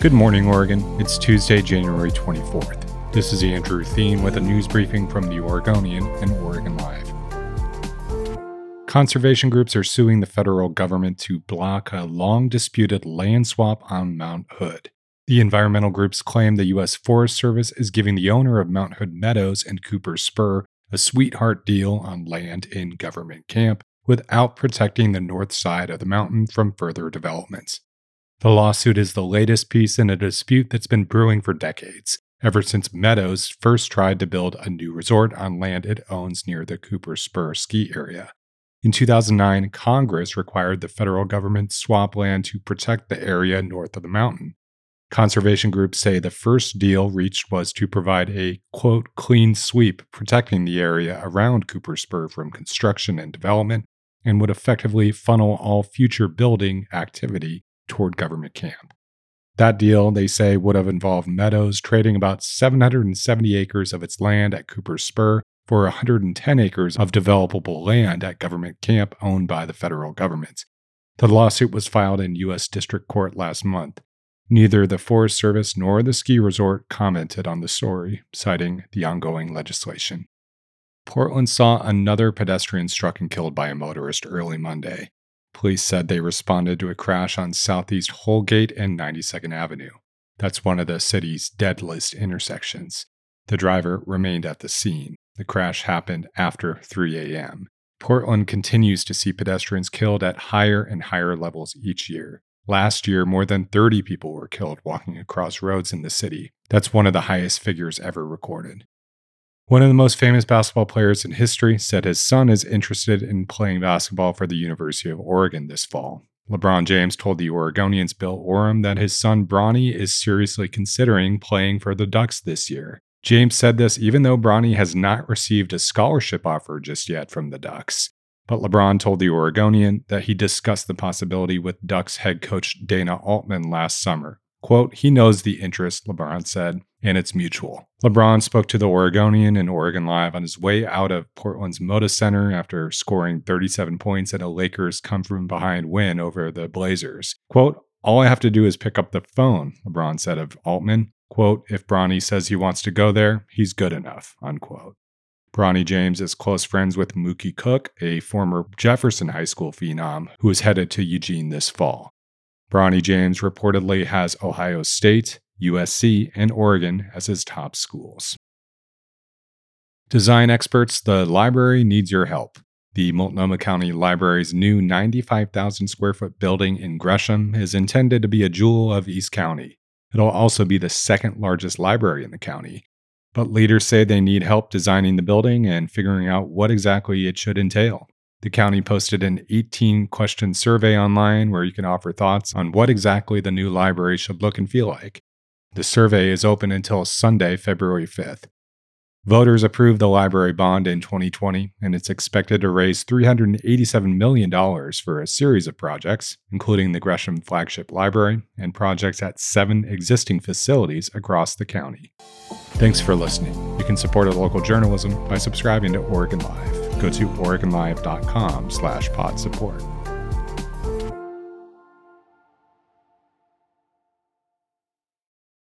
Good morning, Oregon. It's Tuesday, January 24th. This is Andrew Theen with a news briefing from the Oregonian and Oregon Live. Conservation groups are suing the federal government to block a long disputed land swap on Mount Hood. The environmental groups claim the U.S. Forest Service is giving the owner of Mount Hood Meadows and Cooper Spur a sweetheart deal on land in government camp without protecting the north side of the mountain from further developments. The lawsuit is the latest piece in a dispute that's been brewing for decades, ever since Meadows first tried to build a new resort on land it owns near the Cooper Spur ski area. In 2009, Congress required the federal government swap land to protect the area north of the mountain. Conservation groups say the first deal reached was to provide a quote clean sweep protecting the area around Cooper Spur from construction and development and would effectively funnel all future building activity toward government camp. That deal, they say, would have involved Meadows trading about 770 acres of its land at Cooper's Spur for 110 acres of developable land at government camp owned by the federal government. The lawsuit was filed in U.S. District Court last month. Neither the Forest Service nor the ski resort commented on the story, citing the ongoing legislation. Portland saw another pedestrian struck and killed by a motorist early Monday. Police said they responded to a crash on Southeast Holgate and 92nd Avenue. That's one of the city's deadliest intersections. The driver remained at the scene. The crash happened after 3 a.m. Portland continues to see pedestrians killed at higher and higher levels each year. Last year, more than 30 people were killed walking across roads in the city. That's one of the highest figures ever recorded. One of the most famous basketball players in history said his son is interested in playing basketball for the University of Oregon this fall. LeBron James told the Oregonian's Bill Oram that his son Bronny is seriously considering playing for the Ducks this year. James said this even though Bronny has not received a scholarship offer just yet from the Ducks. But LeBron told the Oregonian that he discussed the possibility with Ducks head coach Dana Altman last summer. Quote, he knows the interest, LeBron said, and it's mutual. LeBron spoke to the Oregonian and Oregon Live on his way out of Portland's Moda Center after scoring 37 points at a Lakers come from behind win over the Blazers. Quote, all I have to do is pick up the phone, LeBron said of Altman. Quote, if Bronny says he wants to go there, he's good enough, unquote. Bronny James is close friends with Mookie Cook, a former Jefferson High School phenom who is headed to Eugene this fall. Bronny James reportedly has Ohio State, USC, and Oregon as his top schools. Design experts, the library needs your help. The Multnomah County Library's new 95,000 square foot building in Gresham is intended to be a jewel of East County. It'll also be the second largest library in the county. But leaders say they need help designing the building and figuring out what exactly it should entail. The county posted an 18 question survey online where you can offer thoughts on what exactly the new library should look and feel like. The survey is open until Sunday, February 5th. Voters approved the library bond in 2020, and it's expected to raise $387 million for a series of projects, including the Gresham Flagship Library and projects at seven existing facilities across the county. Thanks for listening. You can support local journalism by subscribing to Oregon Live go to OregonLive.com slash pod support.